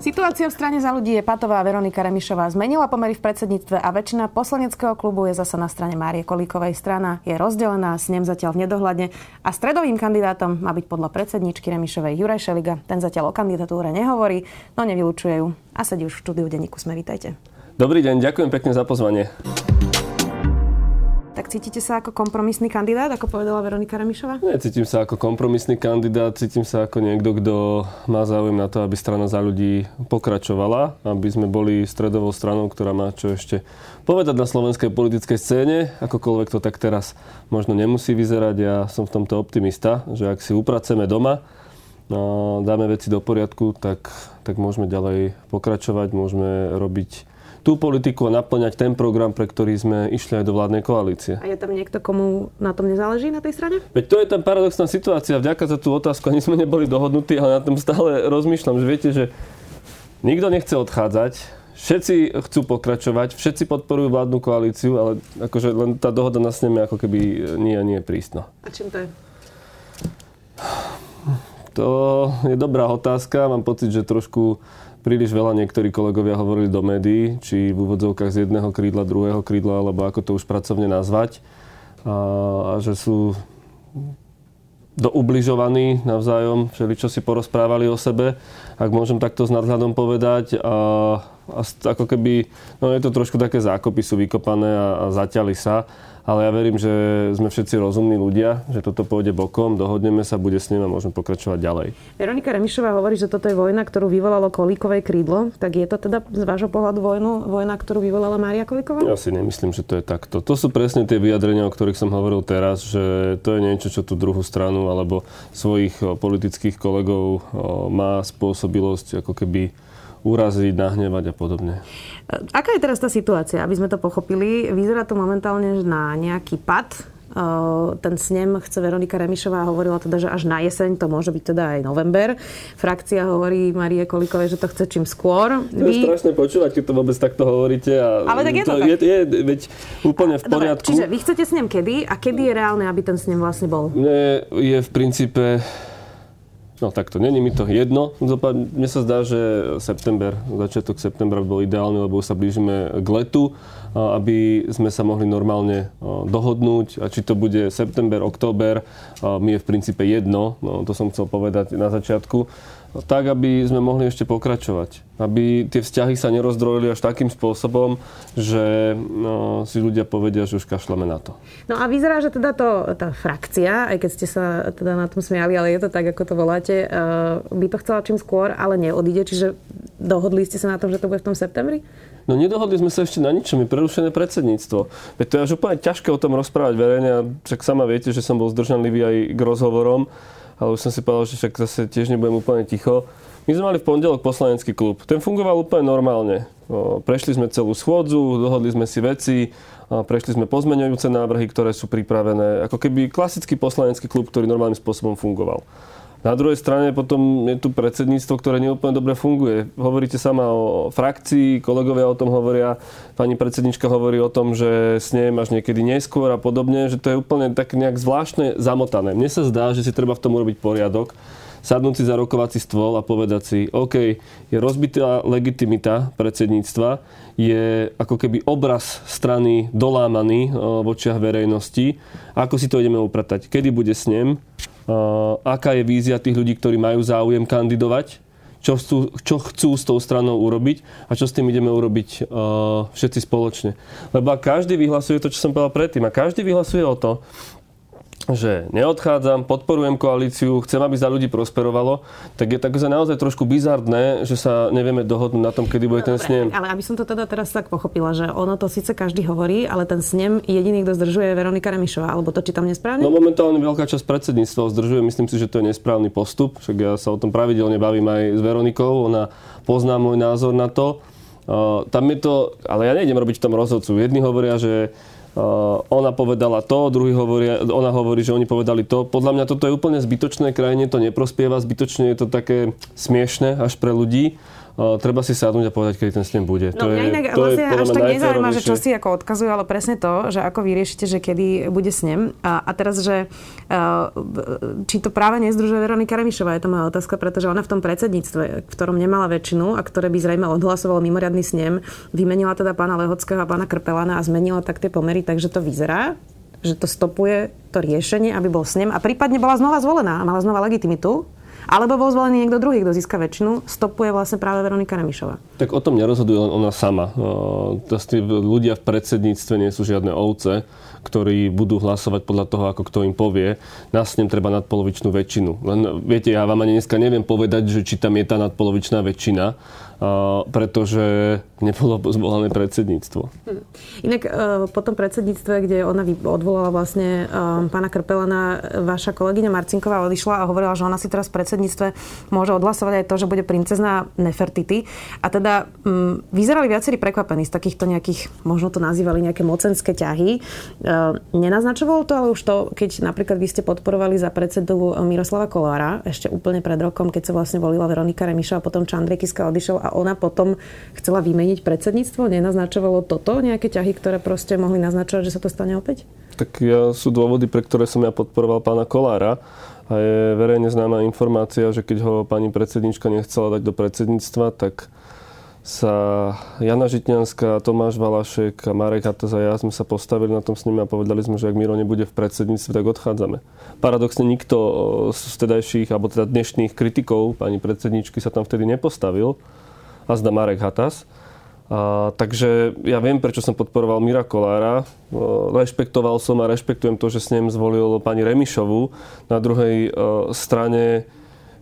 Situácia v strane za ľudí je patová. Veronika Remišová zmenila pomery v predsedníctve a väčšina poslaneckého klubu je zasa na strane Márie Kolíkovej. Strana je rozdelená, s ním zatiaľ v nedohľadne a stredovým kandidátom má byť podľa predsedničky Remišovej Juraj Šeliga. Ten zatiaľ o kandidatúre nehovorí, no nevylučuje ju. A sedí už v štúdiu denníku Sme. Vítajte. Dobrý deň, ďakujem pekne za pozvanie. Tak cítite sa ako kompromisný kandidát, ako povedala Veronika Remišová? Necítim sa ako kompromisný kandidát, cítim sa ako niekto, kto má záujem na to, aby strana za ľudí pokračovala, aby sme boli stredovou stranou, ktorá má čo ešte povedať na slovenskej politickej scéne, akokoľvek to tak teraz možno nemusí vyzerať. Ja som v tomto optimista, že ak si upraceme doma, dáme veci do poriadku, tak, tak môžeme ďalej pokračovať, môžeme robiť tú politiku a naplňať ten program, pre ktorý sme išli aj do vládnej koalície. A je tam niekto, komu na tom nezáleží na tej strane? Veď to je tá paradoxná situácia. Vďaka za tú otázku ani sme neboli dohodnutí, ale na tom stále rozmýšľam, že viete, že nikto nechce odchádzať, všetci chcú pokračovať, všetci podporujú vládnu koalíciu, ale akože len tá dohoda na sneme ako keby nie a nie je prísno. A čím to je? To je dobrá otázka. Mám pocit, že trošku príliš veľa niektorí kolegovia hovorili do médií, či v úvodzovkách z jedného krídla, druhého krídla, alebo ako to už pracovne nazvať. A, a že sú doubližovaní navzájom, všeli čo si porozprávali o sebe, ak môžem takto s nadhľadom povedať. A, a ako keby, no je to trošku také zákopy sú vykopané a, a zaťali sa ale ja verím, že sme všetci rozumní ľudia, že toto pôjde bokom, dohodneme sa, bude s ním a môžeme pokračovať ďalej. Veronika Remišová hovorí, že toto je vojna, ktorú vyvolalo Kolíkové krídlo. Tak je to teda z vášho pohľadu vojnu, vojna, ktorú vyvolala Mária Kolíková? Ja si nemyslím, že to je takto. To sú presne tie vyjadrenia, o ktorých som hovoril teraz, že to je niečo, čo tú druhú stranu alebo svojich politických kolegov má spôsobilosť ako keby uraziť, nahnevať a podobne. Aká je teraz tá situácia, aby sme to pochopili? Vyzerá to momentálne na nejaký pad. Ten snem chce Veronika Remišová hovorila teda, že až na jeseň, to môže byť teda aj november. Frakcia hovorí Marie Kolikovej, že to chce čím skôr. To je Vy... strašné počúvať, keď to vôbec takto hovoríte. A Ale tak je to, to tak. Je, je, veď úplne v poriadku. Dobre, čiže vy chcete snem kedy a kedy je reálne, aby ten snem vlastne bol? Mne je v princípe No takto, není mi to jedno. Mne sa zdá, že september, začiatok septembra bol ideálny, lebo sa blížime k letu, aby sme sa mohli normálne dohodnúť. A či to bude september, október, mi je v princípe jedno, no, to som chcel povedať na začiatku tak, aby sme mohli ešte pokračovať. Aby tie vzťahy sa nerozdrojili až takým spôsobom, že no, si ľudia povedia, že už kašleme na to. No a vyzerá, že teda to, tá frakcia, aj keď ste sa teda na tom smiali, ale je to tak, ako to voláte, uh, by to chcela čím skôr, ale neodíde. Čiže dohodli ste sa na tom, že to bude v tom septembri? No nedohodli sme sa ešte na ničom, je prerušené predsedníctvo. Veď to je až úplne ťažké o tom rozprávať verejne, a však sama viete, že som bol zdržanlivý aj k rozhovorom ale už som si povedal, že však zase tiež nebudem úplne ticho. My sme mali v pondelok poslanecký klub. Ten fungoval úplne normálne. Prešli sme celú schôdzu, dohodli sme si veci, prešli sme pozmeňujúce návrhy, ktoré sú pripravené. Ako keby klasický poslanecký klub, ktorý normálnym spôsobom fungoval. Na druhej strane potom je tu predsedníctvo, ktoré neúplne dobre funguje. Hovoríte sama o frakcii, kolegovia o tom hovoria, pani predsednička hovorí o tom, že s nej až niekedy neskôr a podobne, že to je úplne tak nejak zvláštne zamotané. Mne sa zdá, že si treba v tom urobiť poriadok, sadnúť si za rokovací stôl a povedať si, OK, je rozbitá legitimita predsedníctva, je ako keby obraz strany dolámaný v očiach verejnosti. Ako si to ideme upratať? Kedy bude snem? Aká je vízia tých ľudí, ktorí majú záujem kandidovať, čo chcú, čo chcú s tou stranou urobiť a čo s tým ideme urobiť uh, všetci spoločne. Lebo každý vyhlasuje to, čo som povedal predtým, a každý vyhlasuje o to, že neodchádzam, podporujem koalíciu, chcem, aby za ľudí prosperovalo, tak je tak naozaj trošku bizardné, že sa nevieme dohodnúť na tom, kedy bude ten snem. Ale aby som to teda teraz tak pochopila, že ono to síce každý hovorí, ale ten snem jediný, kto zdržuje, je Veronika Remišová, alebo to čítam nesprávne? No momentálne veľká časť predsedníctva zdržuje, myslím si, že to je nesprávny postup, však ja sa o tom pravidelne bavím aj s Veronikou, ona pozná môj názor na to. Uh, tam je to, ale ja nejdem robiť v tom rozhodcu. Jedni hovoria, že ona povedala to, druhý hovorí, ona hovorí, že oni povedali to. Podľa mňa toto je úplne zbytočné, krajine to neprospieva, zbytočne je to také smiešne až pre ľudí. Treba si sadnúť a povedať, kedy ten snem bude. No, to je, inak to vlastne je až tak nezaujíma, že čo si ako odkazujú, ale presne to, že ako vyriešite, že kedy bude snem. A, a teraz, že či to práve nezdružuje Veronika Remišová, je to moja otázka, pretože ona v tom predsedníctve, v ktorom nemala väčšinu a ktoré by zrejme odhlasovalo mimoriadný snem, vymenila teda pána Lehockého a pána Krpelana a zmenila tak tie pomery, takže to vyzerá, že to stopuje to riešenie, aby bol snem a prípadne bola znova zvolená a mala znova legitimitu alebo bol zvolený niekto druhý, kto získa väčšinu, stopuje vlastne práve Veronika Remišová. Tak o tom nerozhoduje len ona sama. Tí ľudia v predsedníctve nie sú žiadne ovce, ktorí budú hlasovať podľa toho, ako kto im povie. Na snem treba nadpolovičnú väčšinu. Len viete, ja vám ani dneska neviem povedať, že či tam je tá nadpolovičná väčšina, pretože nebolo zvolené predsedníctvo. Hm. Inak e, po tom predsedníctve, kde ona odvolala vlastne e, pána Krpelana, vaša kolegyňa Marcinková odišla a hovorila, že ona si teraz v predsedníctve môže odhlasovať aj to, že bude princezná Nefertity. A teda vyzerali viacerí prekvapení z takýchto nejakých, možno to nazývali nejaké mocenské ťahy. E, nenaznačovalo to ale už to, keď napríklad vy ste podporovali za predsedu Miroslava Kolára ešte úplne pred rokom, keď sa vlastne volila Veronika Remiša a potom Čandrej Kiska odišiel a ona potom chcela vymeniť predsedníctvo? Nenaznačovalo toto nejaké ťahy, ktoré proste mohli naznačovať, že sa to stane opäť? Tak ja, sú dôvody, pre ktoré som ja podporoval pána Kolára. A je verejne známa informácia, že keď ho pani predsednička nechcela dať do predsedníctva, tak sa Jana Žitňanská, Tomáš Valašek a Marek Hatez a ja sme sa postavili na tom s nimi a povedali sme, že ak Miro nebude v predsedníctve, tak odchádzame. Paradoxne nikto z vtedajších, alebo teda dnešných kritikov pani predsedničky sa tam vtedy nepostavil a zda Marek Hatas. A, takže ja viem, prečo som podporoval Mira Kolára. Rešpektoval som a rešpektujem to, že s ním zvolil pani Remišovu. Na druhej strane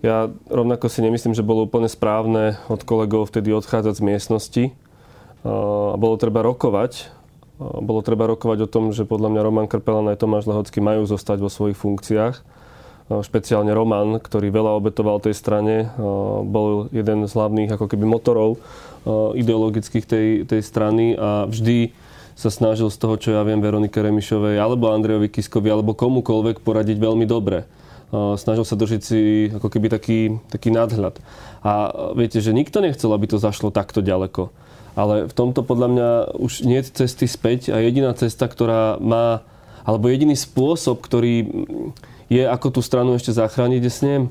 ja rovnako si nemyslím, že bolo úplne správne od kolegov vtedy odchádzať z miestnosti. A bolo treba rokovať. A bolo treba rokovať o tom, že podľa mňa Roman Krpelan aj Tomáš Lehocký majú zostať vo svojich funkciách špeciálne Roman, ktorý veľa obetoval tej strane, bol jeden z hlavných ako keby motorov ideologických tej, tej strany a vždy sa snažil z toho, čo ja viem, Veronike Remišovej alebo Andrejovi Kiskovi alebo komukoľvek poradiť veľmi dobre. Snažil sa držiť si ako keby taký, taký nadhľad. A viete, že nikto nechcel, aby to zašlo takto ďaleko. Ale v tomto podľa mňa už nie je cesty späť a jediná cesta, ktorá má, alebo jediný spôsob, ktorý je ako tú stranu ešte zachrániť, je snem.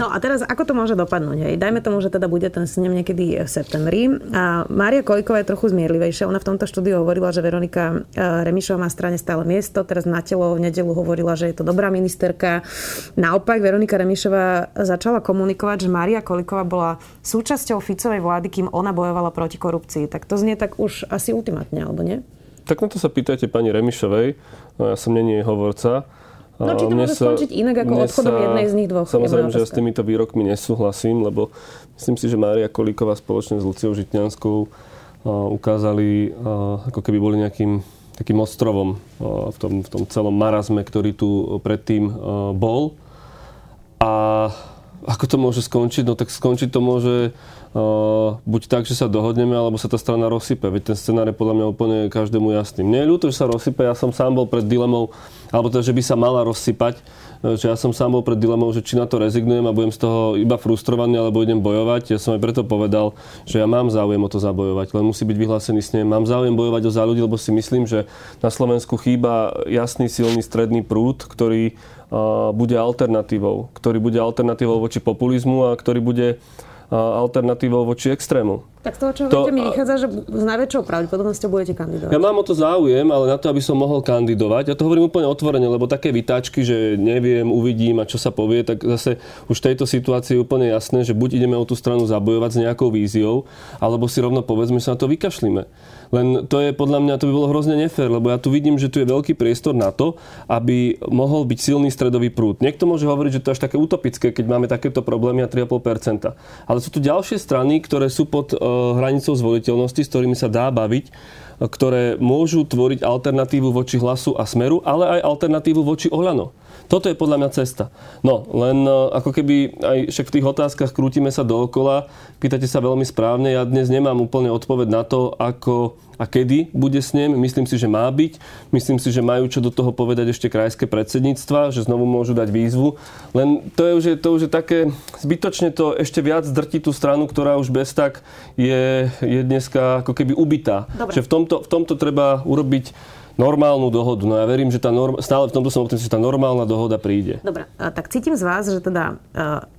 No a teraz ako to môže dopadnúť? Hej? Dajme tomu, že teda bude ten snem niekedy v septembri. A Mária Koliková je trochu zmierlivejšia. Ona v tomto štúdiu hovorila, že Veronika e, Remišová má strane stále miesto. Teraz na telo v nedelu hovorila, že je to dobrá ministerka. Naopak Veronika Remišová začala komunikovať, že Mária Koliková bola súčasťou Ficovej vlády, kým ona bojovala proti korupcii. Tak to znie tak už asi ultimátne, alebo nie? Tak na to sa pýtajte pani Remišovej. No, ja som není jej hovorca. No či to môže sa, skončiť inak ako odchodom jednej z nich dvoch? Samozrejme, že ja s týmito výrokmi nesúhlasím, lebo myslím si, že Mária Kolíková spoločne s Luciou Žitňanskou ukázali, ako keby boli nejakým takým ostrovom v tom, v tom celom marazme, ktorý tu predtým bol. A ako to môže skončiť? No tak skončiť to môže Uh, buď tak, že sa dohodneme, alebo sa tá strana rozsype. Veď ten scenár je podľa mňa úplne každému jasný. Mne je ľúto, že sa rozsype, ja som sám bol pred dilemou, alebo teda, že by sa mala rozsypať, e, že ja som sám bol pred dilemou, že či na to rezignujem a budem z toho iba frustrovaný, alebo idem bojovať. Ja som aj preto povedal, že ja mám záujem o to zabojovať, len musí byť vyhlásený s ním. Mám záujem bojovať o za ľudí, lebo si myslím, že na Slovensku chýba jasný, silný stredný prúd, ktorý bude alternatívou, ktorý bude alternatívou voči populizmu a ktorý bude alternatívou voči extrému. Tak z toho, čo to, mi vychádza, že s najväčšou pravdepodobnosťou budete kandidovať. Ja mám o to záujem, ale na to, aby som mohol kandidovať, ja to hovorím úplne otvorene, lebo také vytáčky, že neviem, uvidím a čo sa povie, tak zase už v tejto situácii je úplne jasné, že buď ideme o tú stranu zabojovať s nejakou víziou, alebo si rovno povedzme, že sa na to vykašlíme. Len to je podľa mňa, to by bolo hrozne nefér, lebo ja tu vidím, že tu je veľký priestor na to, aby mohol byť silný stredový prúd. Niekto môže hovoriť, že to je až také utopické, keď máme takéto problémy a 3,5%. Ale sú tu ďalšie strany, ktoré sú pod hranicou zvoliteľnosti, s ktorými sa dá baviť ktoré môžu tvoriť alternatívu voči hlasu a smeru, ale aj alternatívu voči Oľano. Toto je podľa mňa cesta. No, len e, ako keby aj však v tých otázkach krútime sa dookola, pýtate sa veľmi správne, ja dnes nemám úplne odpoveď na to, ako a kedy bude snem. Myslím si, že má byť. Myslím si, že majú čo do toho povedať ešte krajské predsedníctva, že znovu môžu dať výzvu. Len to je už, to už je také, zbytočne to ešte viac drtí tú stranu, ktorá už bez tak je, je dneska ako keby ubitá. Dobre. Že v tomto, v tomto treba urobiť normálnu dohodu. No ja verím, že tá norm, stále v tomto som optimist, že tá normálna dohoda príde. Dobre, tak cítim z vás, že teda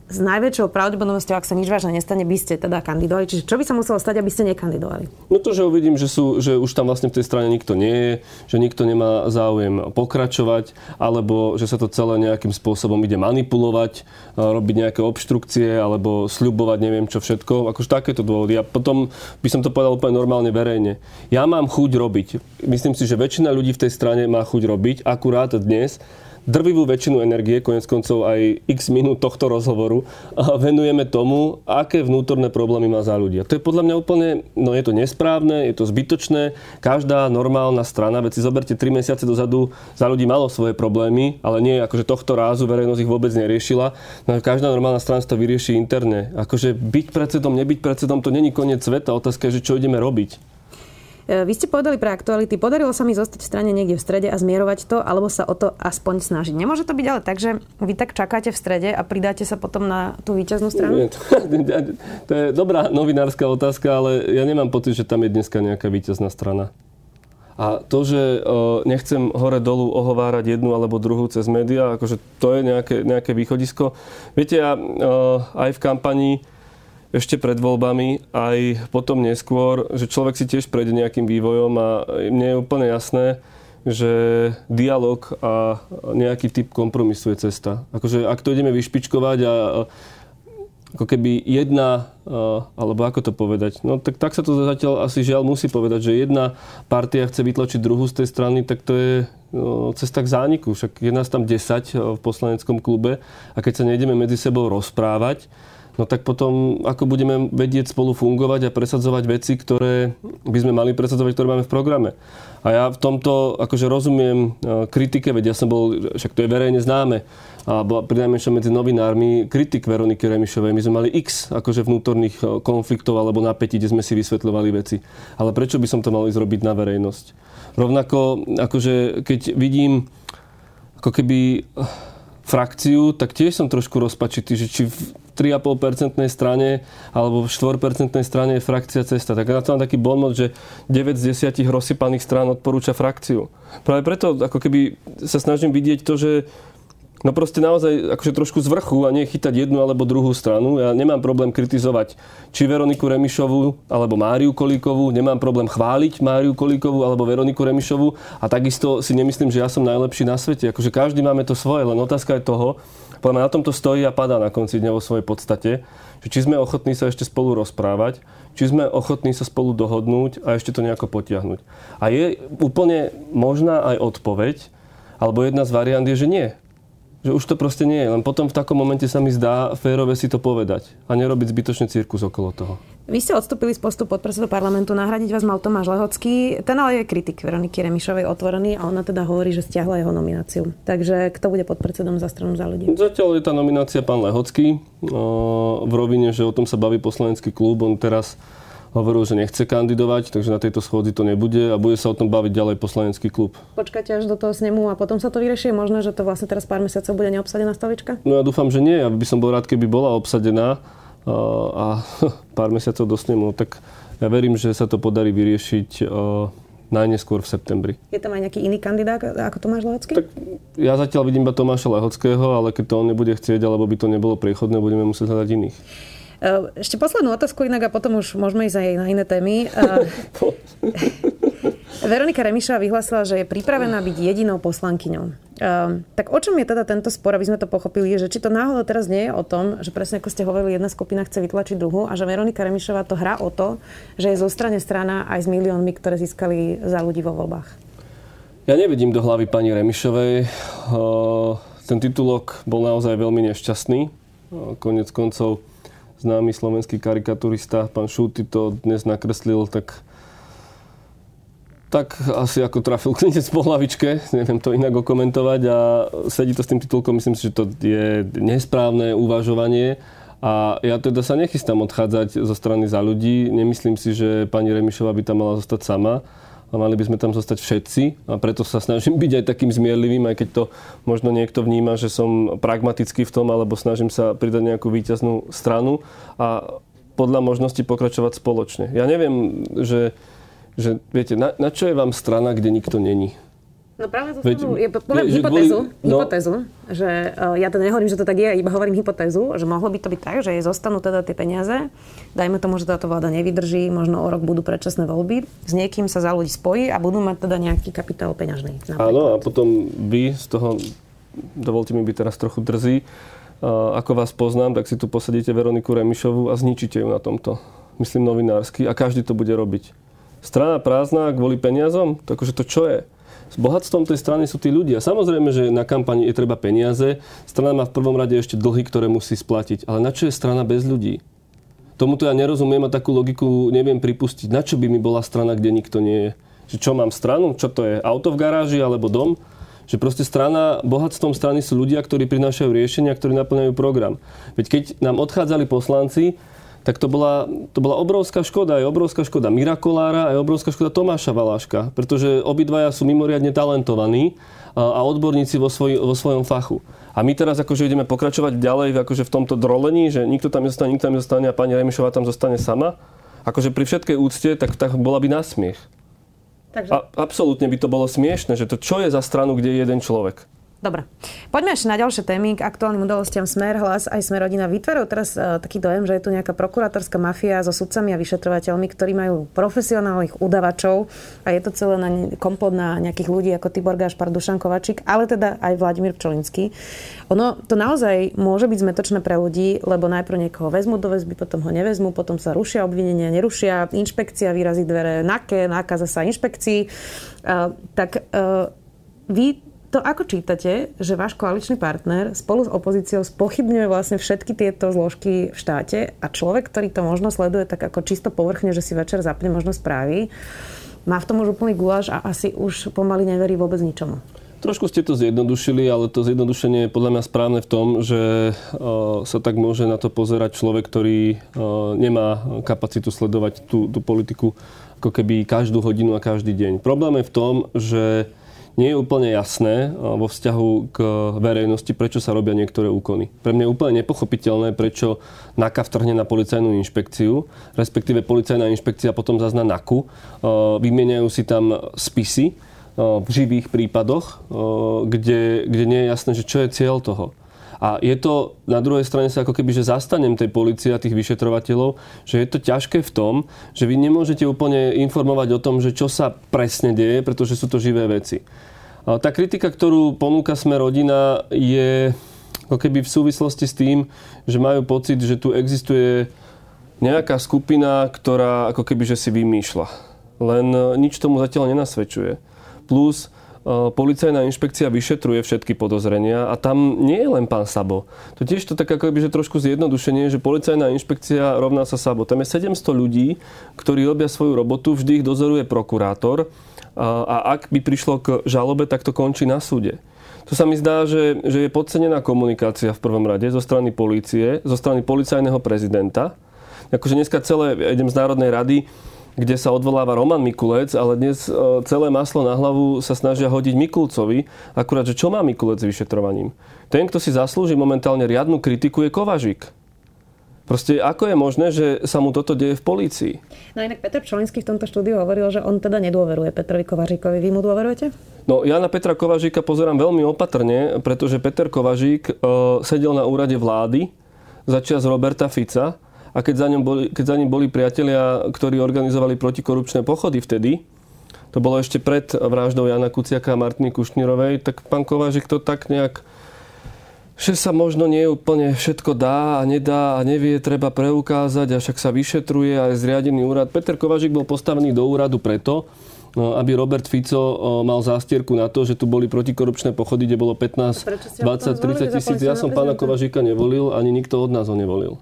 s najväčšou pravdepodobnosťou, ak sa nič vážne nestane, by ste teda kandidovali. Čiže čo by sa muselo stať, aby ste nekandidovali? No to, že uvidím, že, sú, že už tam vlastne v tej strane nikto nie je, že nikto nemá záujem pokračovať, alebo že sa to celé nejakým spôsobom ide manipulovať, robiť nejaké obštrukcie, alebo sľubovať neviem čo všetko. Akože takéto dôvody. A potom by som to povedal úplne normálne verejne. Ja mám chuť robiť. Myslím si, že väčšina ľudí v tej strane má chuť robiť. Akurát dnes drvivú väčšinu energie, konec koncov aj x minút tohto rozhovoru, venujeme tomu, aké vnútorné problémy má za ľudia. To je podľa mňa úplne, no je to nesprávne, je to zbytočné. Každá normálna strana, veď si zoberte 3 mesiace dozadu, za ľudí malo svoje problémy, ale nie akože tohto rázu verejnosť ich vôbec neriešila. No, každá normálna strana to vyrieši interne. Akože byť predsedom, nebyť predsedom, to není koniec sveta. Otázka je, že čo ideme robiť. E, vy ste povedali pre aktuality, podarilo sa mi zostať v strane niekde v strede a zmierovať to, alebo sa o to aspoň snažiť. Nemôže to byť ale tak, že vy tak čakáte v strede a pridáte sa potom na tú víťaznú stranu? Nie, to, to je dobrá novinárska otázka, ale ja nemám pocit, že tam je dneska nejaká víťazná strana. A to, že nechcem hore-dolu ohovárať jednu alebo druhú cez médiá, akože to je nejaké, nejaké východisko. Viete, ja aj v kampanii ešte pred voľbami, aj potom neskôr, že človek si tiež prejde nejakým vývojom a mne je úplne jasné, že dialog a nejaký typ kompromisu je cesta. Akože ak to ideme vyšpičkovať a ako keby jedna, alebo ako to povedať, no tak, tak sa to zatiaľ asi žiaľ musí povedať, že jedna partia chce vytlačiť druhú z tej strany, tak to je no, cesta k zániku. Však je nás tam 10 v poslaneckom klube a keď sa nejdeme medzi sebou rozprávať, no tak potom ako budeme vedieť spolu fungovať a presadzovať veci, ktoré by sme mali presadzovať, ktoré máme v programe. A ja v tomto akože rozumiem e, kritike, veď ja som bol, však to je verejne známe, a bola medzi novinármi kritik Veroniky Remišovej. My sme mali x akože vnútorných e, konfliktov alebo napätí, kde sme si vysvetľovali veci. Ale prečo by som to mal zrobiť na verejnosť? Rovnako, akože keď vidím ako keby frakciu, tak tiež som trošku rozpačitý, že či 3,5% strane alebo v 4% strane je frakcia cesta. Tak na to mám taký bonmot, že 9 z 10 rozsypaných strán odporúča frakciu. Práve preto ako keby sa snažím vidieť to, že No proste naozaj akože trošku z vrchu a nie chytať jednu alebo druhú stranu. Ja nemám problém kritizovať či Veroniku Remišovú alebo Máriu Kolíkovú, nemám problém chváliť Máriu Kolíkovú alebo Veroniku Remišovú a takisto si nemyslím, že ja som najlepší na svete. Akože každý máme to svoje, len otázka je toho, podľa na tomto stojí a padá na konci dňa vo svojej podstate, že či sme ochotní sa ešte spolu rozprávať, či sme ochotní sa spolu dohodnúť a ešte to nejako potiahnuť. A je úplne možná aj odpoveď, alebo jedna z variant je, že nie že už to proste nie je. Len potom v takom momente sa mi zdá férové si to povedať a nerobiť zbytočný cirkus okolo toho. Vy ste odstúpili z postu podpredsedu parlamentu, nahradiť vás mal Tomáš Lehocký. Ten ale je kritik Veroniky Remišovej otvorený a ona teda hovorí, že stiahla jeho nomináciu. Takže kto bude podpredsedom za stranu za ľudí? Zatiaľ je tá nominácia pán Lehocký. V rovine, že o tom sa baví poslanecký klub. On teraz hovoril, že nechce kandidovať, takže na tejto schôdzi to nebude a bude sa o tom baviť ďalej poslanecký klub. Počkajte až do toho snemu a potom sa to vyrieši. Je možné, že to vlastne teraz pár mesiacov bude neobsadená stolička? No ja dúfam, že nie. Ja by som bol rád, keby bola obsadená a pár mesiacov do snemu. Tak ja verím, že sa to podarí vyriešiť najneskôr v septembri. Je tam aj nejaký iný kandidát ako Tomáš Lehocký? Tak ja zatiaľ vidím iba Tomáša Lehockého, ale keď to on nebude chcieť, alebo by to nebolo priechodné, budeme musieť hľadať iných. Eh, ešte poslednú otázku inak a potom už môžeme ísť aj na iné témy. Eh, Veronika Remišová vyhlásila, že je pripravená byť jedinou poslankyňou. Uh, tak o čom je teda tento spor, aby sme to pochopili, že či to náhodou teraz nie je o tom, že presne ako ste hovorili, jedna skupina chce vytlačiť druhú a že Veronika Remišová to hrá o to, že je zo strane strana aj s miliónmi, ktoré získali za ľudí vo voľbách. Ja nevidím do hlavy pani Remišovej. Ten titulok bol naozaj veľmi nešťastný. Konec koncov známy slovenský karikaturista, pán Šúty to dnes nakreslil tak tak asi ako trafil klinec po hlavičke, neviem to inak okomentovať a sedí to s tým titulkom, myslím si, že to je nesprávne uvažovanie a ja teda sa nechystám odchádzať zo strany za ľudí, nemyslím si, že pani Remišová by tam mala zostať sama a mali by sme tam zostať všetci a preto sa snažím byť aj takým zmierlivým, aj keď to možno niekto vníma, že som pragmatický v tom, alebo snažím sa pridať nejakú výťaznú stranu a podľa možnosti pokračovať spoločne. Ja neviem, že, že viete, na, na čo je vám strana, kde nikto není? No práve to Veď, je, poviem že hypotézu, kvôli, no, hypotézu, že uh, ja teda nehovorím, že to tak je, iba hovorím hypotézu, že mohlo by to byť tak, že zostanú teda tie peniaze, dajme tomu, že táto vláda nevydrží, možno o rok budú predčasné voľby, s niekým sa za ľudí spojí a budú mať teda nejaký kapitál peňažný. Áno, a potom vy z toho, dovolte mi byť teraz trochu drzý, uh, ako vás poznám, tak si tu posadíte Veroniku Remišovu a zničíte ju na tomto. Myslím novinársky a každý to bude robiť. Strana prázdna kvôli peniazom? To akože to čo je? Bohatstvom tej strany sú tí ľudia. Samozrejme, že na kampani je treba peniaze. Strana má v prvom rade ešte dlhy, ktoré musí splatiť. Ale na čo je strana bez ľudí? Tomuto ja nerozumiem a takú logiku neviem pripustiť. Na čo by mi bola strana, kde nikto nie je? Že čo mám stranu? Čo to je? Auto v garáži alebo dom? Že proste strana, bohatstvom strany sú ľudia, ktorí prinášajú riešenia, ktorí naplňajú program. Veď keď nám odchádzali poslanci, tak to bola, to bola obrovská škoda. Je obrovská škoda Mirakolára a je obrovská škoda Tomáša Valáška, pretože obidvaja sú mimoriadne talentovaní a odborníci vo, svoj, vo svojom fachu. A my teraz akože ideme pokračovať ďalej akože v tomto drolení, že nikto tam nezostane, nikto tam nezostane a pani Remišová tam zostane sama. Akože pri všetkej úcte, tak, tak bola by násmiech. Takže... A, absolútne by to bolo smiešne, že to čo je za stranu, kde je jeden človek. Dobre. Poďme ešte na ďalšie témy. K aktuálnym udalostiam Smer, Hlas aj Smer rodina vytvárajú teraz uh, taký dojem, že je tu nejaká prokurátorská mafia so sudcami a vyšetrovateľmi, ktorí majú profesionálnych udavačov a je to celé na kompot na nejakých ľudí ako Tibor Gašpar, Dušan Kovačík, ale teda aj Vladimír Pčolinský. Ono to naozaj môže byť zmetočné pre ľudí, lebo najprv niekoho vezmu do väzby, potom ho nevezmu, potom sa rušia obvinenia, nerušia, inšpekcia vyrazí dvere, NAKE, nákaza sa inšpekcií. Uh, tak uh, vy to ako čítate, že váš koaličný partner spolu s opozíciou spochybňuje vlastne všetky tieto zložky v štáte a človek, ktorý to možno sleduje tak ako čisto povrchne, že si večer zapne možno správy, má v tom už úplný guláš a asi už pomaly neverí vôbec ničomu. Trošku ste to zjednodušili, ale to zjednodušenie je podľa mňa správne v tom, že sa tak môže na to pozerať človek, ktorý nemá kapacitu sledovať tú, tú politiku ako keby každú hodinu a každý deň. Problém je v tom, že nie je úplne jasné vo vzťahu k verejnosti, prečo sa robia niektoré úkony. Pre mňa je úplne nepochopiteľné, prečo NAKA vtrhne na policajnú inšpekciu, respektíve policajná inšpekcia potom zazna NAKU. Vymieňajú si tam spisy v živých prípadoch, kde, kde nie je jasné, že čo je cieľ toho. A je to, na druhej strane sa ako keby, že zastanem tej policie a tých vyšetrovateľov, že je to ťažké v tom, že vy nemôžete úplne informovať o tom, že čo sa presne deje, pretože sú to živé veci. A tá kritika, ktorú ponúka sme rodina, je ako keby v súvislosti s tým, že majú pocit, že tu existuje nejaká skupina, ktorá ako keby že si vymýšľa. Len nič tomu zatiaľ nenasvedčuje. Plus policajná inšpekcia vyšetruje všetky podozrenia a tam nie je len pán Sabo. To tiež to tak ako by, že trošku zjednodušenie, že policajná inšpekcia rovná sa Sabo. Tam je 700 ľudí, ktorí robia svoju robotu, vždy ich dozoruje prokurátor a ak by prišlo k žalobe, tak to končí na súde. To sa mi zdá, že, že je podcenená komunikácia v prvom rade zo strany polície, zo strany policajného prezidenta. Akože dneska celé, idem z Národnej rady, kde sa odvoláva Roman Mikulec, ale dnes e, celé maslo na hlavu sa snažia hodiť Mikulcovi. Akurát, že čo má Mikulec s vyšetrovaním? Ten, kto si zaslúži momentálne riadnu kritiku, je Kovažik. Proste ako je možné, že sa mu toto deje v polícii? No inak Petr Pčolinský v tomto štúdiu hovoril, že on teda nedôveruje Petrovi Kovažíkovi. Vy mu dôverujete? No ja na Petra Kovažíka pozerám veľmi opatrne, pretože Peter Kovažík e, sedel na úrade vlády začias Roberta Fica a keď za, ňom boli, keď za ním boli priatelia, ktorí organizovali protikorupčné pochody vtedy, to bolo ešte pred vraždou Jana Kuciaka a Martiny Kušnírovej, tak pán Kovážik to tak nejak že sa možno nie úplne všetko dá a nedá a nevie, treba preukázať a však sa vyšetruje a je zriadený úrad. Peter Kovažik bol postavený do úradu preto, no, aby Robert Fico mal zástierku na to, že tu boli protikorupčné pochody, kde bolo 15, 20, 30 tisíc. Ja som pána Kovažika nevolil, ani nikto od nás ho nevolil.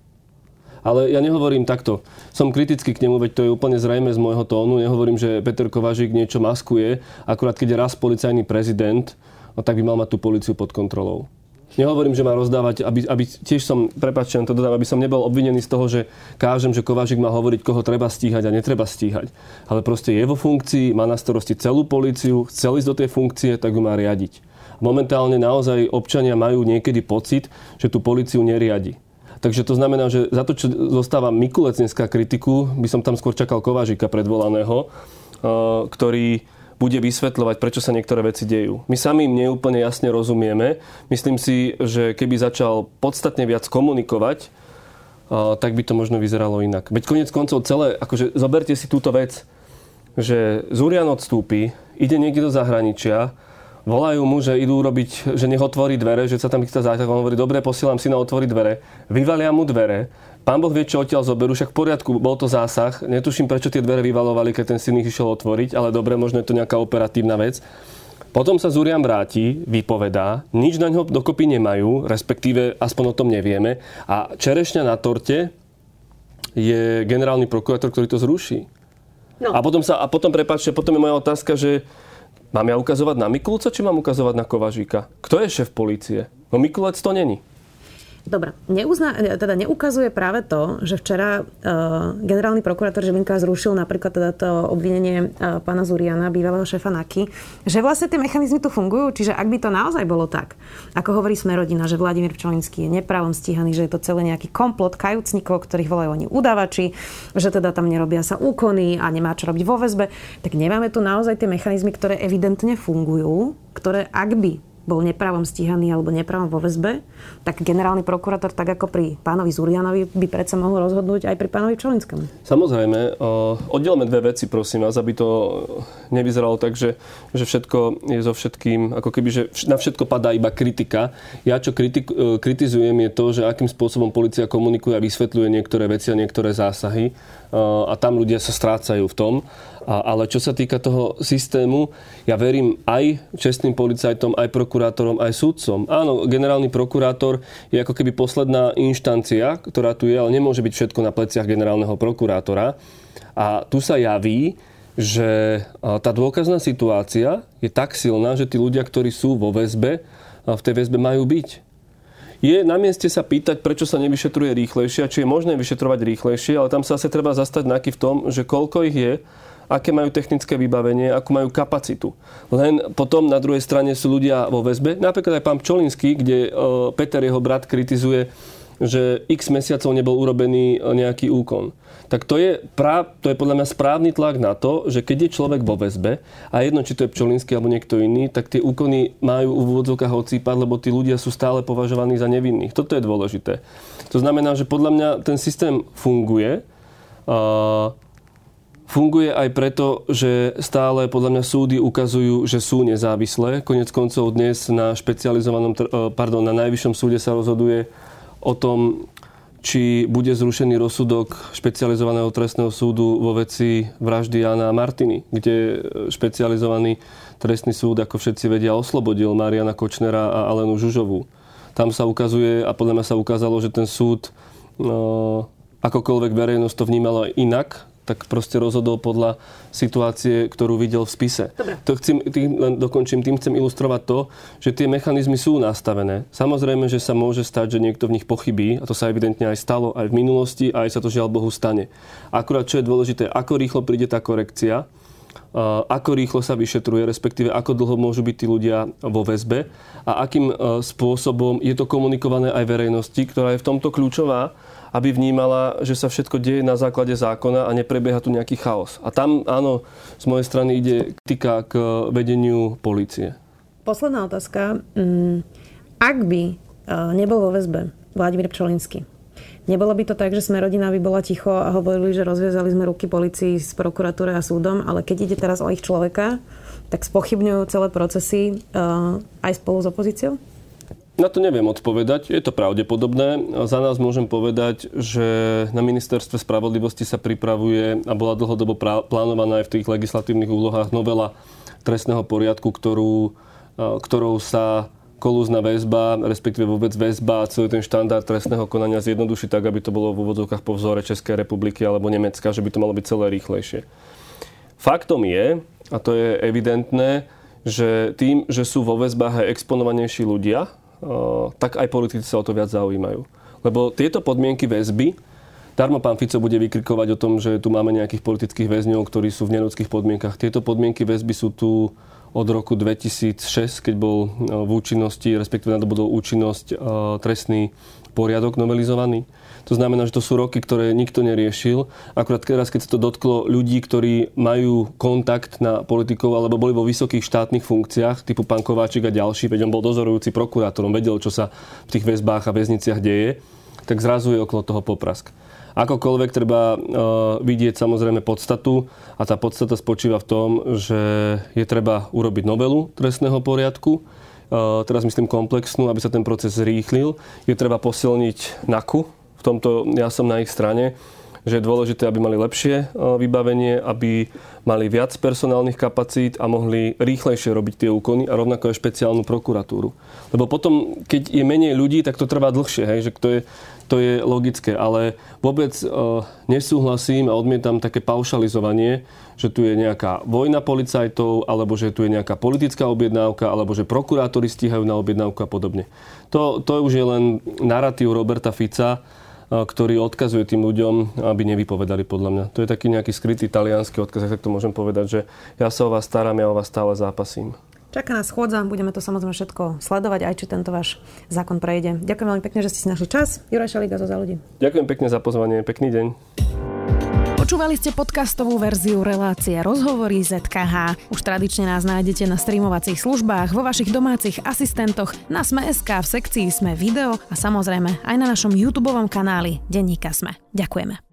Ale ja nehovorím takto. Som kritický k nemu, veď to je úplne zrejme z môjho tónu. Nehovorím, že Peter Kovažík niečo maskuje. Akurát keď je raz policajný prezident, no tak by mal mať tú policiu pod kontrolou. Nehovorím, že má rozdávať, aby, aby tiež som, prepáčte, to dodám, aby som nebol obvinený z toho, že kážem, že Kováčik má hovoriť, koho treba stíhať a netreba stíhať. Ale proste je vo funkcii, má na starosti celú políciu, chcel ísť do tej funkcie, tak ju má riadiť. Momentálne naozaj občania majú niekedy pocit, že tú políciu neriadi. Takže to znamená, že za to, čo zostáva Mikulec dneska kritiku, by som tam skôr čakal Kovážika predvolaného, uh, ktorý bude vysvetľovať, prečo sa niektoré veci dejú. My sami im neúplne jasne rozumieme. Myslím si, že keby začal podstatne viac komunikovať, tak by to možno vyzeralo inak. Veď konec koncov celé, akože zoberte si túto vec, že Zurian odstúpi, ide niekde do zahraničia, volajú mu, že idú robiť, že nech otvorí dvere, že sa tam chystá zásah. On hovorí, dobre, posielam si na otvoriť dvere. Vyvalia mu dvere, Pán Boh vie, čo odtiaľ zoberú, však v poriadku, bol to zásah. Netuším, prečo tie dvere vyvalovali, keď ten syn ich išiel otvoriť, ale dobre, možno je to nejaká operatívna vec. Potom sa Zurian vráti, vypovedá, nič na ňo dokopy nemajú, respektíve aspoň o tom nevieme. A čerešňa na torte je generálny prokurátor, ktorý to zruší. No. A potom, sa, a potom, prepáčte, potom je moja otázka, že mám ja ukazovať na Mikulca, či mám ukazovať na Kovažíka? Kto je šéf policie? No Mikulec to není. Dobre, neuzna, teda neukazuje práve to, že včera uh, generálny prokurátor Žilinka zrušil napríklad teda to obvinenie uh, pána Zuriana, bývalého šéfa NAKY, že vlastne tie mechanizmy tu fungujú, čiže ak by to naozaj bolo tak, ako hovorí sme rodina, že Vladimír Pčolinský je nepravom stíhaný, že je to celé nejaký komplot kajúcnikov, ktorých volajú oni udavači, že teda tam nerobia sa úkony a nemá čo robiť vo väzbe, tak nemáme tu naozaj tie mechanizmy, ktoré evidentne fungujú, ktoré ak by bol nepravom stíhaný alebo nepravom vo väzbe, tak generálny prokurátor, tak ako pri pánovi Zurianovi, by predsa mohol rozhodnúť aj pri pánovi Čolinskému. Samozrejme. Oddelme dve veci, prosím vás, aby to nevyzeralo tak, že, že všetko je so všetkým, ako keby, že na všetko padá iba kritika. Ja, čo kritik, e, kritizujem, je to, že akým spôsobom policia komunikuje a vysvetľuje niektoré veci a niektoré zásahy a tam ľudia sa strácajú v tom. Ale čo sa týka toho systému, ja verím aj čestným policajtom, aj prokurátorom, aj súdcom. Áno, generálny prokurátor je ako keby posledná inštancia, ktorá tu je, ale nemôže byť všetko na pleciach generálneho prokurátora. A tu sa javí, že tá dôkazná situácia je tak silná, že tí ľudia, ktorí sú vo väzbe, v tej väzbe majú byť. Je na mieste sa pýtať, prečo sa nevyšetruje rýchlejšie a či je možné vyšetrovať rýchlejšie, ale tam sa asi treba zastať nejaký v tom, že koľko ich je aké majú technické vybavenie, akú majú kapacitu. Len potom na druhej strane sú ľudia vo väzbe, napríklad aj pán Pčolinský, kde e, Peter, jeho brat, kritizuje, že x mesiacov nebol urobený e, nejaký úkon. Tak to je, práv, to je podľa mňa správny tlak na to, že keď je človek vo väzbe a jedno, či to je Pčolinský alebo niekto iný, tak tie úkony majú v úvodzovkách odcípať, lebo tí ľudia sú stále považovaní za nevinných. Toto je dôležité. To znamená, že podľa mňa ten systém funguje. Uh, Funguje aj preto, že stále podľa mňa súdy ukazujú, že sú nezávislé. Konec koncov dnes na špecializovanom, e, pardon, na najvyššom súde sa rozhoduje o tom, či bude zrušený rozsudok špecializovaného trestného súdu vo veci vraždy Jana Martiny, kde špecializovaný trestný súd, ako všetci vedia, oslobodil Mariana Kočnera a Alenu Žužovú. Tam sa ukazuje, a podľa mňa sa ukázalo, že ten súd no, akokoľvek verejnosť to vnímala inak, tak proste rozhodol podľa situácie, ktorú videl v spise. Dobre. To chcem, tým, len dokončím, tým chcem ilustrovať to, že tie mechanizmy sú nastavené. Samozrejme, že sa môže stať, že niekto v nich pochybí, a to sa evidentne aj stalo aj v minulosti, a aj sa to žiaľ Bohu stane. Akurát, čo je dôležité, ako rýchlo príde tá korekcia, ako rýchlo sa vyšetruje, respektíve ako dlho môžu byť tí ľudia vo väzbe a akým spôsobom je to komunikované aj verejnosti, ktorá je v tomto kľúčová aby vnímala, že sa všetko deje na základe zákona a neprebieha tu nejaký chaos. A tam, áno, z mojej strany ide kritika k vedeniu policie. Posledná otázka. Mm, ak by nebol vo väzbe Vladimír Pčolinský, Nebolo by to tak, že sme rodina by bola ticho a hovorili, že rozviazali sme ruky policii s prokuratúre a súdom, ale keď ide teraz o ich človeka, tak spochybňujú celé procesy uh, aj spolu s opozíciou? Na to neviem odpovedať, je to pravdepodobné. Za nás môžem povedať, že na ministerstve spravodlivosti sa pripravuje a bola dlhodobo plánovaná aj v tých legislatívnych úlohách novela trestného poriadku, ktorú, ktorou sa kolúzna väzba, respektíve vôbec väzba a celý ten štandard trestného konania zjednodušiť tak, aby to bolo v úvodzovkách po vzore Českej republiky alebo Nemecka, že by to malo byť celé rýchlejšie. Faktom je, a to je evidentné, že tým, že sú vo väzbách aj exponovanejší ľudia, tak aj politici sa o to viac zaujímajú. Lebo tieto podmienky väzby, Darmo pán Fico bude vykrikovať o tom, že tu máme nejakých politických väzňov, ktorí sú v neludských podmienkach. Tieto podmienky väzby sú tu od roku 2006, keď bol e, v účinnosti, respektíve nadobudol účinnosť e, trestný poriadok novelizovaný. To znamená, že to sú roky, ktoré nikto neriešil. Akurát teraz, keď sa to dotklo ľudí, ktorí majú kontakt na politikov alebo boli vo vysokých štátnych funkciách, typu pán Kováčik a ďalší, veď on bol dozorujúci prokurátorom, vedel, čo sa v tých väzbách a väzniciach deje, tak zrazu je okolo toho poprask. Akokoľvek treba uh, vidieť samozrejme podstatu a tá podstata spočíva v tom, že je treba urobiť novelu trestného poriadku, uh, teraz myslím komplexnú, aby sa ten proces zrýchlil. Je treba posilniť NAKU, v tomto ja som na ich strane, že je dôležité, aby mali lepšie vybavenie, aby mali viac personálnych kapacít a mohli rýchlejšie robiť tie úkony a rovnako aj špeciálnu prokuratúru. Lebo potom, keď je menej ľudí, tak to trvá dlhšie, hej, že to je, to je logické, ale vôbec uh, nesúhlasím a odmietam také paušalizovanie, že tu je nejaká vojna policajtov, alebo že tu je nejaká politická objednávka, alebo že prokurátori stíhajú na objednávku a podobne. To, to už je len narratív Roberta Fica, ktorý odkazuje tým ľuďom, aby nevypovedali podľa mňa. To je taký nejaký skrytý talianský odkaz, tak to môžem povedať, že ja sa o vás starám, ja o vás stále zápasím. Čaká nás chôdza, budeme to samozrejme všetko sledovať, aj či tento váš zákon prejde. Ďakujem veľmi pekne, že ste si našli čas. Juraj Šaliga zo za ľudí. Ďakujem pekne za pozvanie, pekný deň. Počúvali ste podcastovú verziu relácie Rozhovory ZKH. Už tradične nás nájdete na streamovacích službách, vo vašich domácich asistentoch, na Sme.sk, v sekcii Sme video a samozrejme aj na našom YouTube kanáli Denníka Sme. Ďakujeme.